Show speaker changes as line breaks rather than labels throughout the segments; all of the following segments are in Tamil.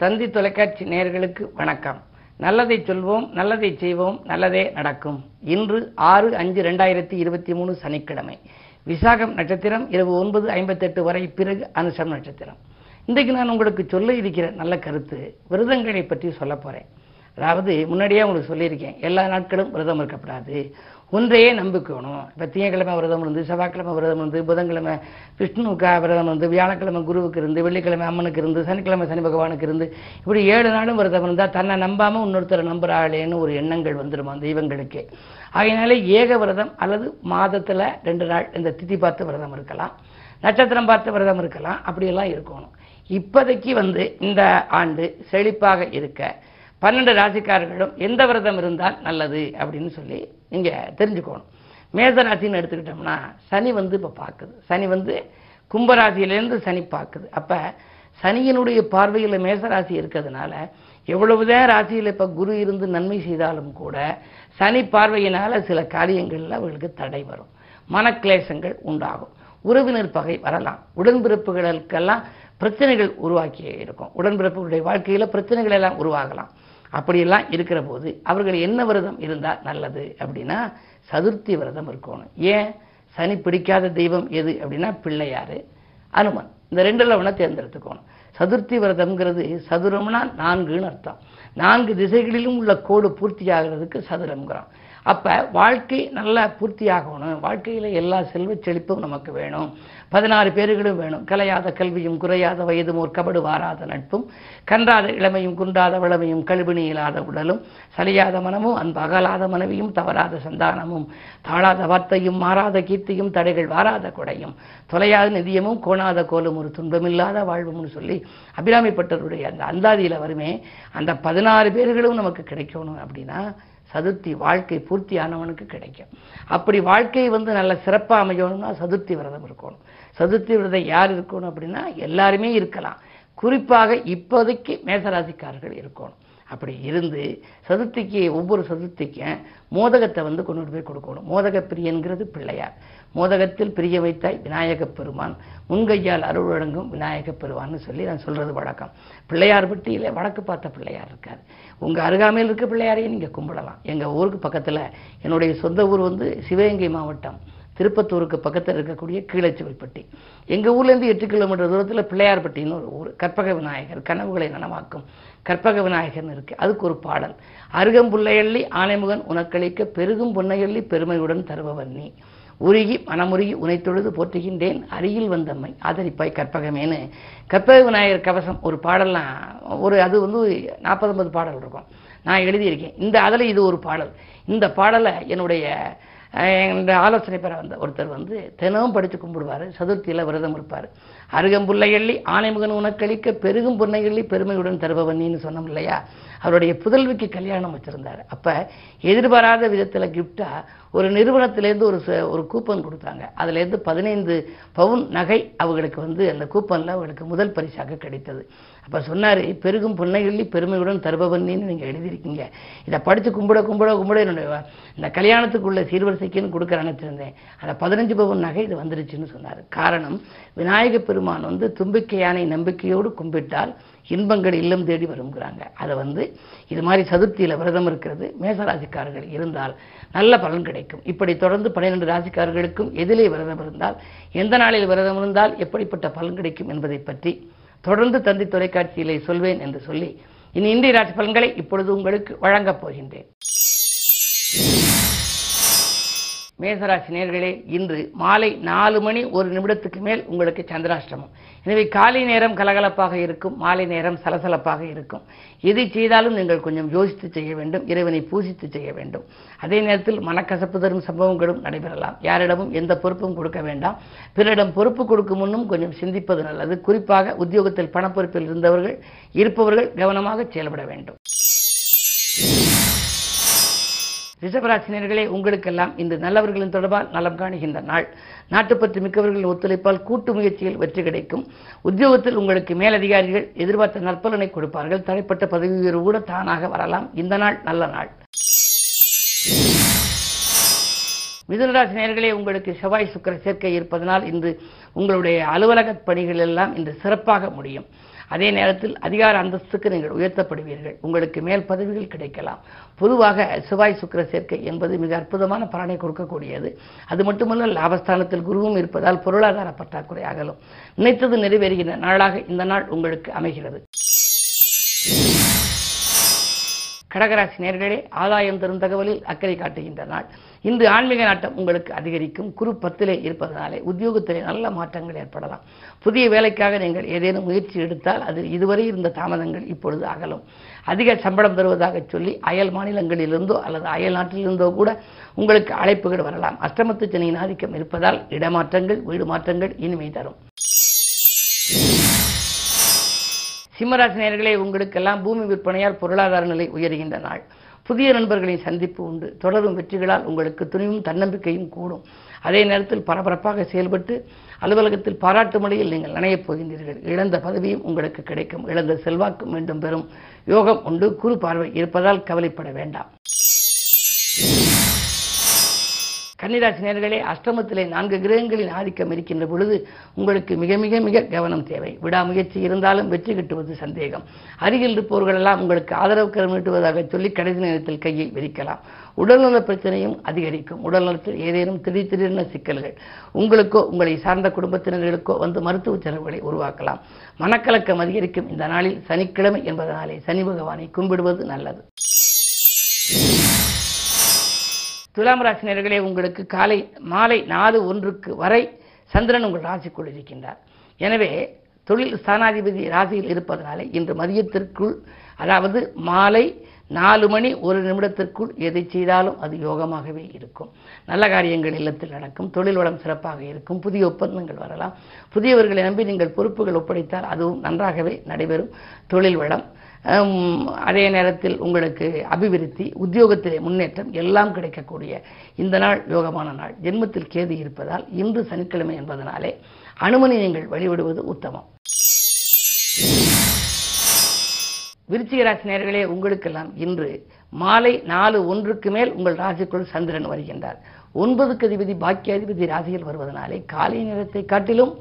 தந்தி தொலைக்காட்சி நேயர்களுக்கு வணக்கம். நல்லதை சொல்வோம் நல்லதை செய்வோம் நல்லதே நடக்கும். இன்று ஆறு அஞ்சு ரெண்டாயிரத்தி இருபத்தி மூணு சனிக்கிழமை. விசாகம் நட்சத்திரம் இரவு ஒன்பது ஐம்பத்தெட்டு வரை பிறகு அனுஷம் நட்சத்திரம். இன்றைக்கு நான் உங்களுக்கு சொல்ல இருக்கிற நல்ல கருத்து விரதங்களை பற்றி சொல்ல போகிறேன் அதாவது முன்னாடியே உங்களுக்கு சொல்லியிருக்கேன் எல்லா நாட்களும் விரதம் இருக்கப்படாது. ஒன்றையே நம்பிக்கணும். இப்போ திங்கக்கிழமை விரதம் இருந்து செவ்வாய்க்கிழமை விரதம் இருந்து புதன்கிழமை விஷ்ணுவுக்கா விரதம் இருந்து வியாழக்கிழமை குருவுக்கு இருந்து வெள்ளிக்கிழமை அம்மனுக்கு இருந்து சனிக்கிழமை சனி பகவானுக்கு இருந்து இப்படி ஏழு நாளும் விரதம் இருந்தால் தன்னை நம்பாமல் இன்னொருத்தரை நம்புகிறாளேன்னு ஒரு எண்ணங்கள் வந்துருமா தெய்வங்களுக்கே அதனால ஏக விரதம் அல்லது மாதத்தில் ரெண்டு நாள் இந்த திதி பார்த்து விரதம் இருக்கலாம். நட்சத்திரம் பார்த்து விரதம் இருக்கலாம். அப்படியெல்லாம் இருக்கணும். இப்போதைக்கு வந்து இந்த ஆண்டு செழிப்பாக இருக்க பன்னெண்டு ராசிக்காரர்களும் எந்த விரதம் இருந்தால் நல்லது அப்படின்னு சொல்லி நீங்கள் தெரிஞ்சுக்கணும். மேச ராசின்னு எடுத்துக்கிட்டோம்னா சனி வந்து இப்போ பார்க்குது. சனி வந்து கும்பராசியிலேருந்து சனி பார்க்குது. அப்போ சனியினுடைய பார்வையில் மேசராசி இருக்கிறதுனால எவ்வளவுதான் ராசியில் இப்போ குரு இருந்து நன்மை செய்தாலும் கூட சனி பார்வையினால் சில காரியங்களில் அவர்களுக்கு தடை வரும். மனக்லேசங்கள் உண்டாகும். உறவினர் பகை வரலாம். உடன்பிறப்புகளுக்கெல்லாம் பிரச்சனைகள் உருவாக்கி இருக்கும். உடன்பிறப்புகளுடைய வாழ்க்கையில் பிரச்சனைகள் எல்லாம் உருவாகலாம். அப்படியெல்லாம் இருக்கிற போது அவர்கள் என்ன விரதம் இருந்தால் நல்லது அப்படின்னா சதுர்த்தி விரதம் இருக்கணும். ஏன்? சனி பிடிக்காத தெய்வம் எது அப்படின்னா பிள்ளையாறு அனுமன். இந்த ரெண்டுல வேணா தேர்ந்தெடுத்துக்கணும். சதுர்த்தி விரதம்ங்கிறது சதுரம்னா நான்குன்னு அர்த்தம். நான்கு திசைகளிலும் உள்ள கோடு பூர்த்தி ஆகிறதுக்கு சதுரம்ங்கிறோம் அப்போ வாழ்க்கை நல்லா பூர்த்தியாகணும். வாழ்க்கையில் எல்லா செல்வ செழிப்பும் நமக்கு வேணும். பதினாறு பேர்களும் வேணும். கலையாத கல்வியும் குறையாத வயதும் ஒரு கபடு வாராத நட்பும் கன்றாத இளமையும் குன்றாத வளமையும் கழுவினி இல்லாத உடலும் சலியாத மனமும் அன்பு அகலாத மனைவியும் தவறாத சந்தானமும் தாழாத வார்த்தையும் மாறாத கீர்த்தியும் தடைகள் வாராத கொடையும் தொலையாத நிதியமும் கோணாத கோலும் ஒரு துன்பமில்லாத வாழ்வும்னு சொல்லி அபிராமிப்பட்டருடைய அந்த அந்தாதியில் வருமே அந்த பதினாறு பேர்களும் நமக்கு கிடைக்கணும் அப்படின்னா சதுர்த்தி வாழ்க்கை பூர்த்தியானவனுக்கு கிடைக்கும். அப்படி வாழ்க்கை வந்து நல்ல சிறப்பாக அமையணும்னா சதுர்த்தி விரதம் இருக்கணும். சதுர்த்தி விரதம் யார் இருக்கணும் அப்படின்னா எல்லாருமே இருக்கலாம். குறிப்பாக இப்போதைக்கு மேசராசிக்காரர்கள் இருக்கணும். அப்படி இருந்து சதுர்த்திக்கு ஒவ்வொரு சதுர்த்திக்கும் மோதகத்தை வந்து கொண்டு போய் கொடுக்கணும். மோதக பிரியன்கிறது பிள்ளையார். மோதகத்தில் பிரிய வைத்தாய் விநாயகப் பெருமான். முன்கையால் அருள் வழங்கும் விநாயகப் பெருமான்னு சொல்லி நான் சொல்றது வழக்கம். பிள்ளையார் பட்டியில் வடக்கு பார்த்த பிள்ளையார் இருக்காரு. உங்க அருகாமையில் இருக்க பிள்ளையாரையும் நீங்க கும்பிடலாம். எங்க ஊருக்கு பக்கத்துல என்னுடைய சொந்த ஊர் வந்து சிவகங்கை மாவட்டம். திருப்பத்தூருக்கு பக்கத்தில் இருக்கக்கூடிய கீழச்சுவல்பட்டி எங்கள் ஊர்லேருந்து எட்டு கிலோமீட்டர் தூரத்தில் பிள்ளையார்பட்டின்னு ஒரு ஊர். கற்பக விநாயகர் கனவுகளை நனவாக்கும் கற்பக விநாயகர்னு இருக்குது அதுக்கு ஒரு பாடல். அருகம்புள்ளையள்ளி ஆனைமுகன் உனக்களிக்க பெருகும் பொன்னையள்ளி பெருமையுடன் தருபவன் நீ. உருகி மனமுருகி உனை தொழுது போற்றுகின்றேன். அருகில் வந்தம்மை. ஆதரிப்பாய் கற்பகமேனு. கற்பக விநாயகர் கவசம் ஒரு பாடல்லாம் ஒரு அது வந்து நாற்பது ஐம்பது பாடல் இருக்கும். நான் எழுதியிருக்கேன். இந்த அதில் இது ஒரு பாடல். இந்த பாடலை என்னுடைய இந்த ஆலோசனை பெற வந்த ஒருத்தர் வந்து தினமும் படித்து கும்பிடுவார். சதுர்த்தியில் விரதம் இருப்பார். அருகம்புள்ளையள்ளி ஆனைமுகன் உனக்களிக்க பெருகும் புன்னையள்ளி பெருமையுடன் தருபவன்னின்னு சொன்னோம் இல்லையா? அவருடைய புதல்விக்கு கல்யாணம் வச்சுருந்தார். அப்போ எதிர்பாராத விதத்தில் கிஃப்டாக ஒரு நிறுவனத்திலேருந்து ஒரு ஒரு கூப்பன் கொடுத்தாங்க. அதுலேருந்து பதினைந்து பவுன் நகை அவங்களுக்கு வந்து அந்த கூப்பனில் அவங்களுக்கு முதல் பரிசாக கிடைத்தது. அப்போ சொன்னார் பெருகும் புன்னையள்ளி பெருமையுடன் தருபவன்னின்னு நீங்கள் எழுதியிருக்கீங்க. இதை படித்து கும்பிட கும்பிட கும்பிட என்னுடைய இந்த கல்யாணத்துக்குள்ள சீர்வரிசைக்குன்னு கொடுக்க நினைச்சிருந்தேன். அந்த பதினஞ்சு பவுன் நகை இது வந்துருச்சுன்னு சொன்னார். காரணம் விநாயக பெருமான் வந்து தும்பிக்கையானை நம்பிக்கையோடு கும்பிட்டால் இன்பங்கள் இல்லம் தேடி வருங்கிறாங்க அதை வந்து இது மாதிரி சதுர்த்தியில் விரதம் இருக்கிறது. மேசராசிக்காரர்கள் இருந்தால் நல்ல பலன் கிடைக்கும். கிடைக்கும். இப்படி தொடர்ந்து பன்னிரெண்டு ராசிக்காரர்களுக்கும் எதிலே விரதம் இருந்தால் எந்த நாளில் விரதம் இருந்தால் எப்படிப்பட்ட பலன் கிடைக்கும் என்பதை பற்றி தொடர்ந்து தந்தி தொலைக்காட்சியிலே சொல்வேன் என்று சொல்லி இனி இந்திய ராசி பலன்களை இப்பொழுது உங்களுக்கு வழங்கப் போகின்றேன். மேசராசி நேர்களே இன்று மாலை நாலு மணி ஒரு நிமிடத்துக்கு மேல் உங்களுக்கு சந்திராஷ்டமம். எனவே காலை நேரம் கலகலப்பாக இருக்கும் மாலை நேரம் சலசலப்பாக இருக்கும். எதை செய்தாலும் நீங்கள் கொஞ்சம் யோசித்து செய்ய வேண்டும் இறைவனை பூசித்து செய்ய வேண்டும். அதே நேரத்தில் மனக்கசப்பு தரும் சம்பவங்களும் நடைபெறலாம். யாரிடமும் எந்த பொறுப்பும் கொடுக்க வேண்டாம். பிறரிடம் பொறுப்பு கொடுக்கும் முன்னும் கொஞ்சம் சிந்திப்பது நல்லது. குறிப்பாக உத்தியோகத்தில் பணப்பொறுப்பில் இருந்தவர்கள் இருப்பவர்கள் கவனமாக செயல்பட வேண்டும். ரிஷபராசினியர்களே உங்களுக்கெல்லாம் இந்த நல்லவர்களின் தொடர்பால் நலம் காணுகின்ற நாள். நாட்டுப்பற்று மிக்கவர்களின் ஒத்துழைப்பால் கூட்டு முயற்சியில் வெற்றி கிடைக்கும். உத்தியோகத்தில் உங்களுக்கு மேலதிகாரிகள் எதிர்பார்த்த நற்பலனை கொடுப்பார்கள். தடைப்பட்ட பதவி உயர்வு கூட தானாக வரலாம். இந்த நாள் நல்ல நாள். மிதுனராசி நேர்களே உங்களுக்கு செவ்வாய் சுக்கர சேர்க்கை இருப்பதனால் இன்று உங்களுடைய அலுவலக பணிகள் எல்லாம் இன்று சிறப்பாக முடியும். அதே நேரத்தில் அதிகார அந்தஸ்துக்கு நீங்கள் உயர்த்தப்படுவீர்கள். உங்களுக்கு மேல் பதவிகள் கிடைக்கலாம். பொதுவாக செவ்வாய் சுக்கிர சேர்க்கை என்பது மிக அற்புதமான பலனை கொடுக்கக்கூடியது. அது மட்டுமல்ல லாபஸ்தானத்தில் குருவும் இருப்பதால் பொருளாதார பற்றாக்குறை அகலும். நினைத்தது நிறைவேறுகிற நாளாக இந்த நாள் உங்களுக்கு அமைகிறது. கடகராசி நேர்களே ஆதாயம் தரும் தகவலில் அக்கறை காட்டுகின்ற நாள். இன்று ஆன்மீக நாட்டம் உங்களுக்கு அதிகரிக்கும். குரு பத்திலே இருப்பதனாலே உத்தியோகத்திலே நல்ல மாற்றங்கள் ஏற்படலாம். புதிய வேலைக்காக நீங்கள் ஏதேனும் முயற்சி எடுத்தால் அது இதுவரை இருந்த தாமதங்கள் இப்பொழுது அகலும். அதிக சம்பளம் தருவதாக சொல்லி அயல் மாநிலங்களிலிருந்தோ அல்லது அயல் நாட்டிலிருந்தோ கூட உங்களுக்கு அழைப்புகள் வரலாம். அஷ்டமத்து சனியின் ஆதிக்கம் இருப்பதால் இடமாற்றங்கள் வீடு மாற்றங்கள் இனிமை தரும். சிம்மராசி நேர்களே உங்களுக்கெல்லாம் பூமி விற்பனையால் பொருளாதார நிலை உயர்கின்ற நாள். புதிய நண்பர்களின் சந்திப்பு உண்டு. தொடரும் வெற்றிகளால் உங்களுக்கு துணிவும் தன்னம்பிக்கையும் கூடும். அதே நேரத்தில் பரபரப்பாக செயல்பட்டு அலுவலகத்தில் பாராட்டு மழையில் நீங்கள் நனையப் போகின்றீர்கள். இழந்த பதவியும் உங்களுக்கு கிடைக்கும். இழந்த செல்வாக்கு மீண்டும் பெறும். யோகம் உண்டு. குறு பார்வை இருப்பதால் கவலைப்பட வேண்டாம். கன்னிராசி நேர்களே அஷ்டமத்திலே நான்கு கிரகங்களின் ஆதிக்கம் இருக்கின்ற பொழுது உங்களுக்கு மிக மிக மிக கவனம் தேவை. விடாமுயற்சி இருந்தாலும் வெற்றி கிட்டுவது சந்தேகம். அருகில் இருப்பவர்களெல்லாம் உங்களுக்கு ஆதரவு கரம் நீட்டுவதாக சொல்லி கடைசி நேரத்தில் கையை விரிக்கலாம். உடல்நல பிரச்சனையும் அதிகரிக்கும். உடல்நலத்தில் ஏதேனும் திடீர் திடீரென சிக்கல்கள் உங்களுக்கோ உங்களை சார்ந்த குடும்பத்தினர்களுக்கோ வந்து மருத்துவ செலவுகளை உருவாக்கலாம். மனக்கலக்கம் அதிகரிக்கும். இந்த நாளில் சனிக்கிழமை என்பதனாலே சனி பகவானை கும்பிடுவது நல்லது. துலாம் ராசினியர்களே உங்களுக்கு காலை மாலை நாலு ஒன்றுக்கு வரை சந்திரன் உங்கள் ராசிக்குள் இருக்கின்றார். எனவே தொழில் ஸ்தானாதிபதி ராசியில் இருப்பதனாலே இன்று மதியத்திற்குள் அதாவது மாலை நாலு மணி ஒரு நிமிடத்திற்குள் எதை செய்தாலும் அது யோகமாகவே இருக்கும். நல்ல காரியங்கள் இல்லத்தில் நடக்கும் தொழில் வளம் சிறப்பாக இருக்கும் புதிய ஒப்பந்தங்கள் வரலாம். புதியவர்களை நம்பி நீங்கள் பொறுப்புகள் ஒப்படைத்தால் அதுவும் நன்றாகவே நடைபெறும். தொழில் வளம் அதே நேரத்தில் உங்களுக்கு அபிவிருத்தி உத்தியோகத்திலே முன்னேற்றம் எல்லாம் கிடைக்கக்கூடிய இந்த நாள் யோகமான நாள். ஜென்மத்தில் கேது இருப்பதால் இன்று சனிக்கிழமை என்பதனாலே அனுமனை நீங்கள் வழிவிடுவது உத்தமம். விருச்சிக ராசி நேர்களே உங்களுக்கெல்லாம் இன்று மாலை நாலு ஒன்றுக்கு மேல் உங்கள் ராசிக்குள் சந்திரன் வருகின்றார். ஒன்பதுக்கு அதிபதி பாக்கியாதிபதி ராசியில் வருவதனாலே காலை நேரத்தை காட்டிலும்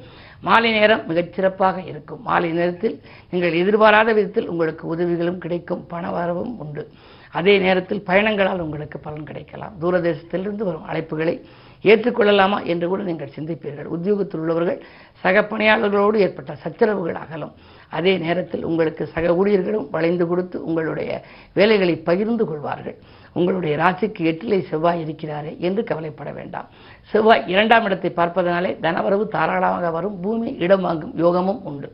மாலை நேரம் மிகச்சிறப்பாக இருக்கும். மாலை நேரத்தில் நீங்கள் எதிர்பாராத விதத்தில் உங்களுக்கு உதவிகளும் கிடைக்கும் பண வரவும் உண்டு. அதே நேரத்தில் பயணங்களால் உங்களுக்கு பலன் கிடைக்கலாம். தூரதேசத்திலிருந்து வரும் அழைப்புகளை ஏற்றுக்கொள்ளலாமா என்று கூட நீங்கள் சிந்திப்பீர்கள். உத்தியோகத்தில் உள்ளவர்கள் சக பணியாளர்களோடு ஏற்பட்ட சச்சரவுகள் அகலும். அதே நேரத்தில் உங்களுக்கு சக ஊழியர்களும் வளைந்து கொடுத்து உங்களுடைய வேலைகளை பகிர்ந்து கொள்வார்கள். உங்களுடைய ராசிக்கு எட்டிலே செவ்வாய் இருக்கிறாரே என்று கவலைப்பட வேண்டாம். செவ்வாய் இரண்டாம் இடத்தை பார்ப்பதனாலே தனவரவு தாராளமாக வரும். பூமி இடம் வாங்கும் யோகமும் உண்டு.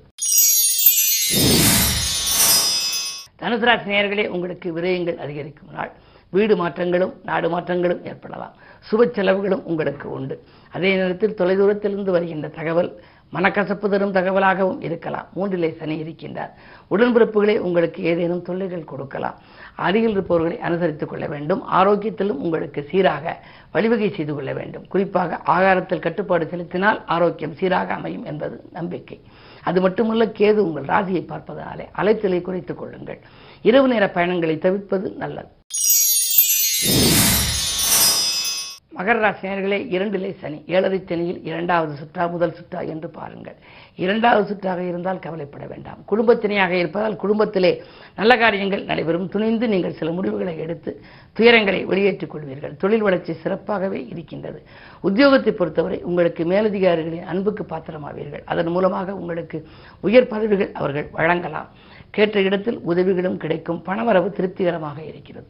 தனுசராசி நேயர்களே உங்களுக்கு விரயங்கள் அதிகரிக்கும் நாள். வீடு மாற்றங்களும் நாடு மாற்றங்களும் ஏற்படலாம். சுப செலவுகளும் உங்களுக்கு உண்டு. அதே நேரத்தில் தொலைதூரத்திலிருந்து வருகின்ற தகவல் மனக்கசப்பு தரும் தகவலாகவும் இருக்கலாம். மூன்றிலே சனி இருக்கின்றார். உடன்பிறப்புகளே உங்களுக்கு ஏதேனும் தொல்லைகள் கொடுக்கலாம். அருகில் இருப்பவர்களை அனுசரித்துக் கொள்ள வேண்டும். ஆரோக்கியத்திலும் உங்களுக்கு சீராக வழிவகை செய்து கொள்ள வேண்டும். குறிப்பாக ஆகாரத்தில் கட்டுப்பாடு செலுத்தினால் ஆரோக்கியம் சீராக அமையும் என்பது நம்பிக்கை. அது மட்டுமல்ல கேது உங்கள் ராசியை பார்ப்பதனாலே அலைச்சலை குறைத்துக் கொள்ளுங்கள். இரவு நேர பயணங்களை தவிர்ப்பது நல்லது. மகர ராசினியர்களே இரண்டிலே சனி. ஏழரை சனியில் இரண்டாவது சுற்றா முதல் சுற்றா என்று பாருங்கள். இரண்டாவது சுற்றாக இருந்தால் கவலைப்பட வேண்டாம். குடும்பத்தினையாக இருப்பதால் குடும்பத்திலே நல்ல காரியங்கள் நடைபெறும். துணிந்து நீங்கள் சில முடிவுகளை எடுத்து துயரங்களை வெளியேற்றிக் கொள்வீர்கள். தொழில் வளர்ச்சி சிறப்பாகவே இருக்கின்றது. உத்தியோகத்தை பொறுத்தவரை உங்களுக்கு மேலதிகாரிகளின் அன்புக்கு பாத்திரமாவீர்கள். அதன் மூலமாக உங்களுக்கு உயர் பதவிகள் அவர்கள் வழங்கலாம். கேட்ட இடத்தில் உதவிகளும் கிடைக்கும். பணவரவு திருப்திகரமாக இருக்கிறது.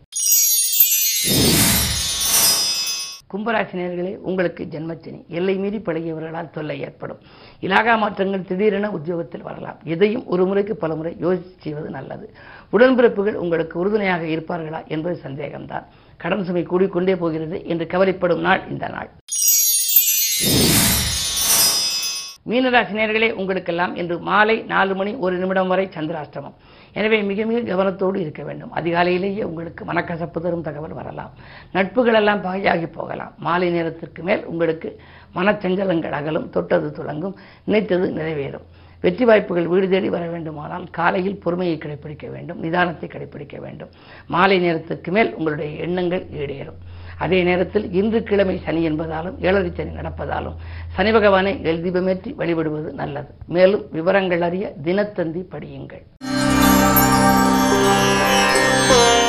கும்பராசினியர்களே உங்களுக்கு ஜென்மச்சனி எல்லை மீறி பழகியவர்களால் தொல்லை ஏற்படும். இலாகா மாற்றங்கள் திடீரென உத்தியோகத்தில் வரலாம். எதையும் ஒரு முறைக்கு பல முறை யோசித்து செய்வது நல்லது. உடன்பிறப்புகள் உங்களுக்கு உறுதுணையாக இருப்பார்களா என்பது சந்தேகம்தான். கடன் சுமை கூடிக்கொண்டே போகிறது என்று கவலைப்படும் நாள் இந்த நாள். மீனராசினியர்களே உங்களுக்கெல்லாம் இன்று மாலை நாலு மணி ஒரு நிமிடம் வரை சந்திராஷ்டமம். எனவே மிக மிக கவனத்தோடு இருக்க வேண்டும். அதிகாலையிலேயே உங்களுக்கு மனக்கசப்பு தரும் தகவல் வரலாம். நட்புகள் எல்லாம் பகையாகி போகலாம். மாலை நேரத்திற்கு மேல் உங்களுக்கு மனச்சஞ்சலங்கள் அகலும் தொட்டது துளங்கும் நினைத்தது நிறைவேறும். வெற்றி வாய்ப்புகள் வீடு தேடி வர வேண்டுமானால் காலையில் பொறுமையை கடைபிடிக்க வேண்டும் நிதானத்தை கடைபிடிக்க வேண்டும். மாலை நேரத்திற்கு மேல் உங்களுடைய எண்ணங்கள் ஈடேறும். அதே நேரத்தில் இன்று கிழமை சனி என்பதாலும் ஏழரை சனி நடப்பதாலும் சனி பகவானை எழுதிபமேற்றி வழிபடுவது நல்லது. மேலும் விவரங்கள் அறிய தினத்தந்தி படியுங்கள். Música